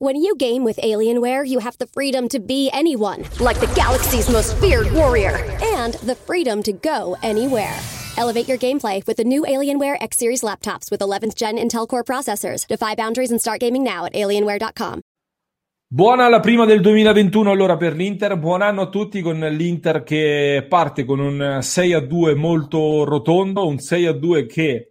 When you game with Alienware, you have the freedom to be anyone, like the galaxy's most feared warrior, and the freedom to go anywhere. Elevate your gameplay with the new Alienware X Series laptops with 11th gen Intel Core processors. Defy boundaries and start gaming now at alienware.com. Buona la prima del 2021 allora per l'Inter, buon anno a tutti con l'Inter che parte con un 6 a 2 molto rotondo, un 6 a 2 che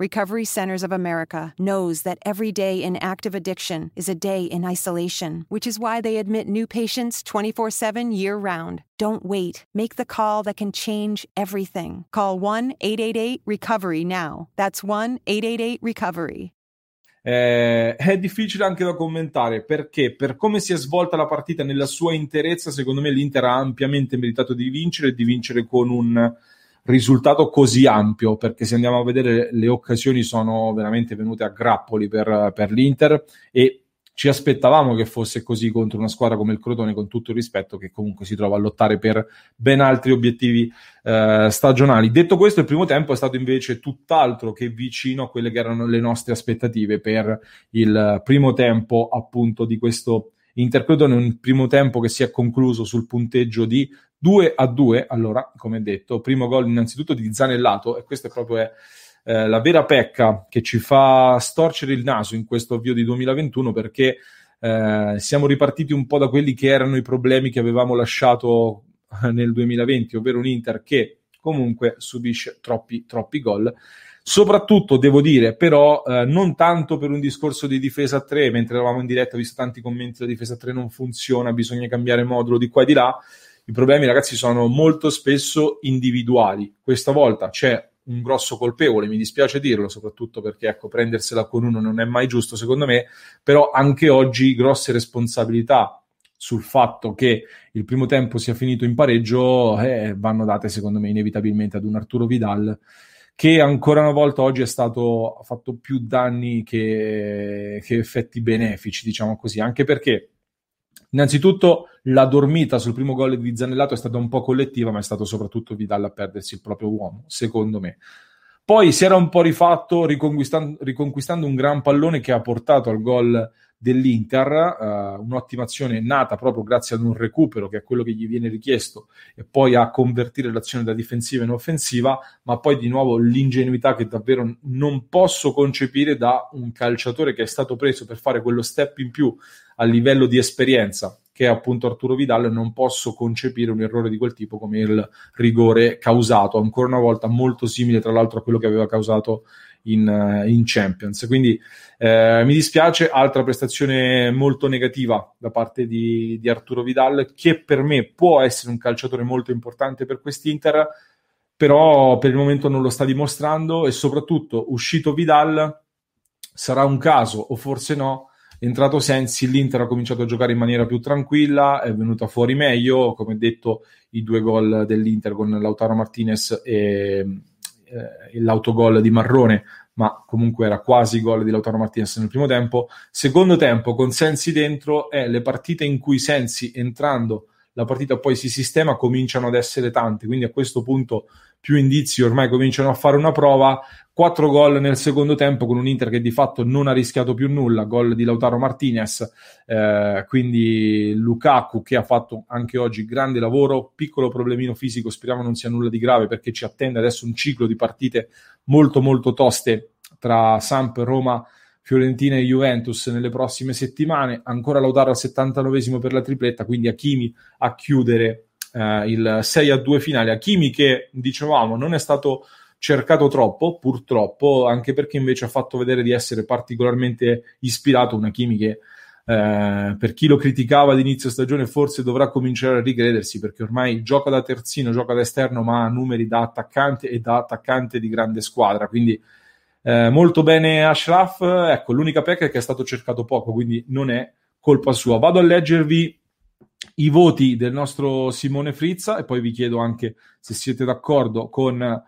Recovery Centers of America knows that every day in active addiction is a day in isolation, which is why they admit new patients 24 7 year round. Don't wait. Make the call that can change everything. Call 1 888 Recovery now. That's 1 888 Recovery. Eh, è difficile anche da commentare perché per come si è svolta la partita nella sua interezza, secondo me l'Inter ha ampiamente meritato di vincere e di vincere con un risultato così ampio, perché se andiamo a vedere le occasioni sono veramente venute a grappoli per, per l'Inter e ci aspettavamo che fosse così contro una squadra come il Crotone, con tutto il rispetto, che comunque si trova a lottare per ben altri obiettivi eh, stagionali. Detto questo, il primo tempo è stato invece tutt'altro che vicino a quelle che erano le nostre aspettative per il primo tempo, appunto, di questo Inter-Crotone. Un primo tempo che si è concluso sul punteggio di 2 a 2. Allora, come detto, primo gol innanzitutto di Zanellato, e questo è proprio è eh, la vera pecca che ci fa storcere il naso in questo avvio di 2021 perché eh, siamo ripartiti un po' da quelli che erano i problemi che avevamo lasciato eh, nel 2020, ovvero un Inter che comunque subisce troppi, troppi gol. Soprattutto devo dire, però, eh, non tanto per un discorso di difesa a 3, mentre eravamo in diretta, ho visto tanti commenti: la difesa a 3 non funziona, bisogna cambiare modulo di qua e di là. I problemi, ragazzi, sono molto spesso individuali. Questa volta c'è un grosso colpevole, mi dispiace dirlo, soprattutto perché ecco, prendersela con uno non è mai giusto secondo me, però anche oggi grosse responsabilità sul fatto che il primo tempo sia finito in pareggio eh, vanno date secondo me inevitabilmente ad un Arturo Vidal che ancora una volta oggi è stato ha fatto più danni che, che effetti benefici, diciamo così, anche perché Innanzitutto la dormita sul primo gol di Zanellato è stata un po' collettiva, ma è stato soprattutto Vidal a perdersi il proprio uomo, secondo me. Poi si era un po' rifatto riconquistando, riconquistando un gran pallone che ha portato al gol dell'Inter, uh, un'ottima azione nata proprio grazie ad un recupero che è quello che gli viene richiesto e poi a convertire l'azione da difensiva in offensiva, ma poi di nuovo l'ingenuità che davvero non posso concepire da un calciatore che è stato preso per fare quello step in più a livello di esperienza che è appunto Arturo Vidal, non posso concepire un errore di quel tipo come il rigore causato, ancora una volta molto simile tra l'altro a quello che aveva causato in, uh, in Champions. Quindi eh, mi dispiace, altra prestazione molto negativa da parte di, di Arturo Vidal, che per me può essere un calciatore molto importante per quest'Inter, però per il momento non lo sta dimostrando e soprattutto uscito Vidal sarà un caso o forse no entrato Sensi, l'Inter ha cominciato a giocare in maniera più tranquilla, è venuta fuori meglio, come detto i due gol dell'Inter con Lautaro Martinez e, eh, l'autogol di Marrone, ma comunque era quasi gol di Lautaro Martinez nel primo tempo. Secondo tempo con Sensi dentro è le partite in cui Sensi entrando la partita poi si sistema, cominciano ad essere tante, quindi a questo punto più indizi ormai cominciano a fare una prova. Quattro gol nel secondo tempo con un Inter che di fatto non ha rischiato più nulla, gol di Lautaro Martinez, eh, quindi Lukaku che ha fatto anche oggi grande lavoro, piccolo problemino fisico, speriamo non sia nulla di grave perché ci attende adesso un ciclo di partite molto molto toste tra Samp, Roma, Fiorentina e Juventus nelle prossime settimane. Ancora Lautaro al 79 per la tripletta, quindi Hakimi a chiudere eh, il 6 a 2 finale. Hakimi che dicevamo non è stato cercato troppo, purtroppo, anche perché invece ha fatto vedere di essere particolarmente ispirato. Un Hakimi che eh, per chi lo criticava all'inizio stagione forse dovrà cominciare a ricredersi perché ormai gioca da terzino, gioca da esterno ma ha numeri da attaccante e da attaccante di grande squadra, quindi eh, molto bene Ashraf, ecco l'unica pecca è che è stato cercato poco, quindi non è colpa sua. Vado a leggervi i voti del nostro Simone Frizza e poi vi chiedo anche se siete d'accordo con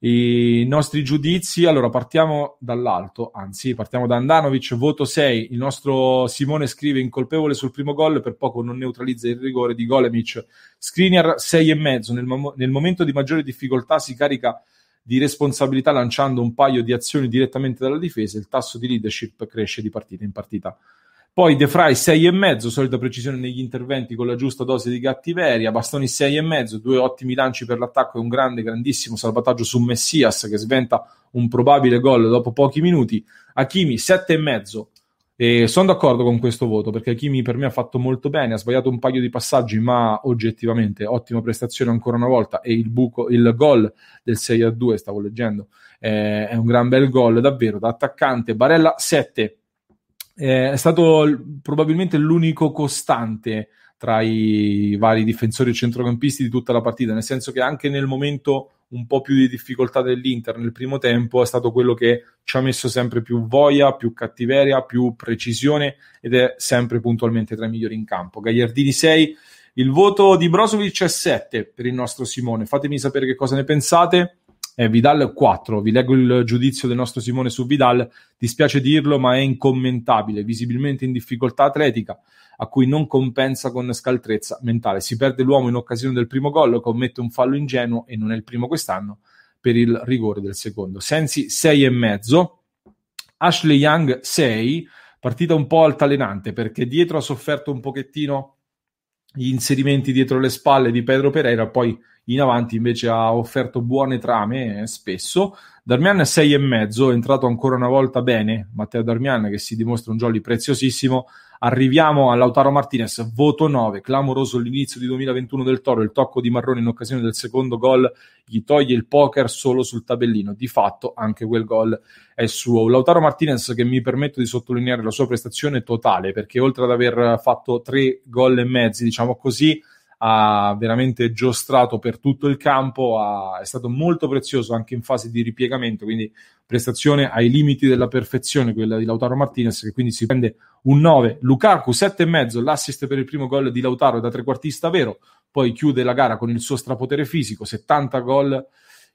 i nostri giudizi. Allora partiamo dall'alto, anzi partiamo da Andanovic, voto 6. Il nostro Simone scrive incolpevole sul primo gol, per poco non neutralizza il rigore di Golemic. Skriniar 6,5. Nel, mom- nel momento di maggiore difficoltà si carica di responsabilità lanciando un paio di azioni direttamente dalla difesa. Il tasso di leadership cresce di partita in partita. Poi De Frey 6,5, solita precisione negli interventi con la giusta dose di cattiveria. Bastoni 6,5, due ottimi lanci per l'attacco e un grande, grandissimo salvataggio su Messias che sventa un probabile gol dopo pochi minuti. Hakimi 7,5. E sono d'accordo con questo voto perché Hakimi per me ha fatto molto bene, ha sbagliato un paio di passaggi, ma oggettivamente ottima prestazione ancora una volta. E il, buco, il gol del 6 a 2, stavo leggendo, eh, è un gran bel gol davvero da attaccante. Barella 7 eh, è stato probabilmente l'unico costante tra i vari difensori e centrocampisti di tutta la partita, nel senso che anche nel momento un po' più di difficoltà dell'Inter nel primo tempo è stato quello che ci ha messo sempre più voglia, più cattiveria, più precisione ed è sempre puntualmente tra i migliori in campo. Gagliardini 6, il voto di Brozovic è 7 per il nostro Simone. Fatemi sapere che cosa ne pensate eh, Vidal 4. Vi leggo il giudizio del nostro Simone su Vidal. Dispiace dirlo, ma è incommentabile, visibilmente in difficoltà atletica, a cui non compensa con scaltrezza mentale. Si perde l'uomo in occasione del primo gol, commette un fallo ingenuo e non è il primo quest'anno per il rigore del secondo. Sensi 6,5. Ashley Young 6. Partita un po' altalenante perché dietro ha sofferto un pochettino gli inserimenti dietro le spalle di Pedro Pereira, poi in avanti invece ha offerto buone trame eh, spesso. Darmian è 6,5, è entrato ancora una volta bene. Matteo Darmian che si dimostra un jolly preziosissimo. Arriviamo a Lautaro Martinez, voto 9, clamoroso l'inizio di 2021 del Toro, il tocco di Marrone in occasione del secondo gol gli toglie il poker solo sul tabellino, di fatto anche quel gol è suo. Lautaro Martinez che mi permetto di sottolineare la sua prestazione totale, perché oltre ad aver fatto tre gol e mezzi, diciamo così, ha veramente giostrato per tutto il campo, ha, è stato molto prezioso anche in fase di ripiegamento, quindi prestazione ai limiti della perfezione, quella di Lautaro Martinez, che quindi si prende un 9. Lukaku 7,5, l'assist per il primo gol di Lautaro da trequartista vero, poi chiude la gara con il suo strapotere fisico, 70 gol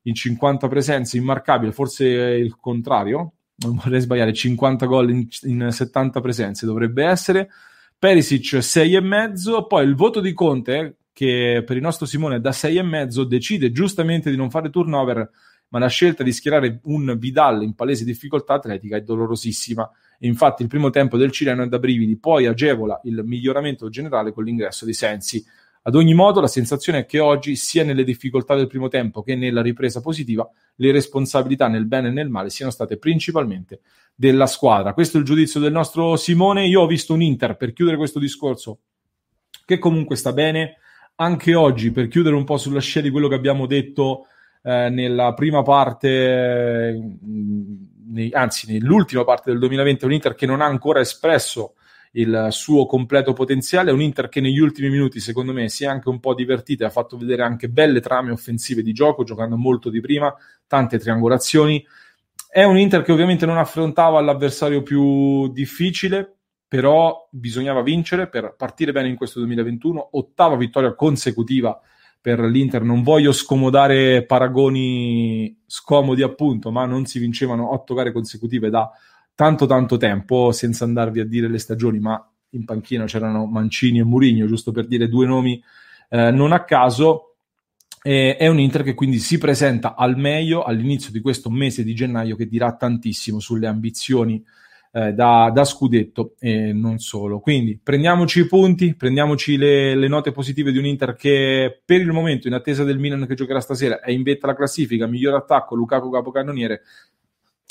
in 50 presenze, immarcabile, forse il contrario, non vorrei sbagliare, 50 gol in, in 70 presenze dovrebbe essere. Perisic 6,5, poi il voto di Conte, che per il nostro Simone da 6,5 decide giustamente di non fare turnover, ma la scelta di schierare un Vidal in palese difficoltà atletica è dolorosissima. infatti il primo tempo del cileno è da brividi, poi agevola il miglioramento generale con l'ingresso di Sensi. Ad ogni modo, la sensazione è che oggi, sia nelle difficoltà del primo tempo che nella ripresa positiva, le responsabilità nel bene e nel male siano state principalmente della squadra. Questo è il giudizio del nostro Simone. Io ho visto un Inter, per chiudere questo discorso, che comunque sta bene. Anche oggi, per chiudere un po' sulla scia di quello che abbiamo detto eh, nella prima parte, mm, nei, anzi nell'ultima parte del 2020, un Inter che non ha ancora espresso il suo completo potenziale. Un Inter che negli ultimi minuti, secondo me, si è anche un po' divertita e ha fatto vedere anche belle trame offensive di gioco, giocando molto di prima, tante triangolazioni. È un Inter che ovviamente non affrontava l'avversario più difficile, però bisognava vincere per partire bene in questo 2021. Ottava vittoria consecutiva per l'Inter. Non voglio scomodare paragoni scomodi, appunto, ma non si vincevano otto gare consecutive da tanto tanto tempo, senza andarvi a dire le stagioni, ma in panchina c'erano Mancini e Murigno, giusto per dire due nomi eh, non a caso è un Inter che quindi si presenta al meglio all'inizio di questo mese di gennaio che dirà tantissimo sulle ambizioni eh, da, da, scudetto e non solo. Quindi prendiamoci i punti, prendiamoci le, le, note positive di un Inter che per il momento in attesa del Milan che giocherà stasera è in vetta alla classifica, miglior attacco, Lukaku capocannoniere.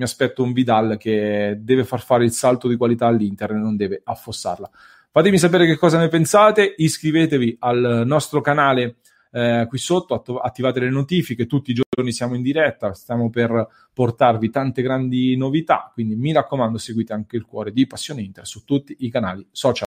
mi aspetto un Vidal che deve far fare il salto di qualità all'Inter e non deve affossarla. Fatemi sapere che cosa ne pensate, iscrivetevi al nostro canale eh, qui sotto, atto- attivate le notifiche, tutti i giorni siamo in diretta, stiamo per portarvi tante grandi novità, quindi mi raccomando seguite anche il cuore di Passione Inter su tutti i canali social.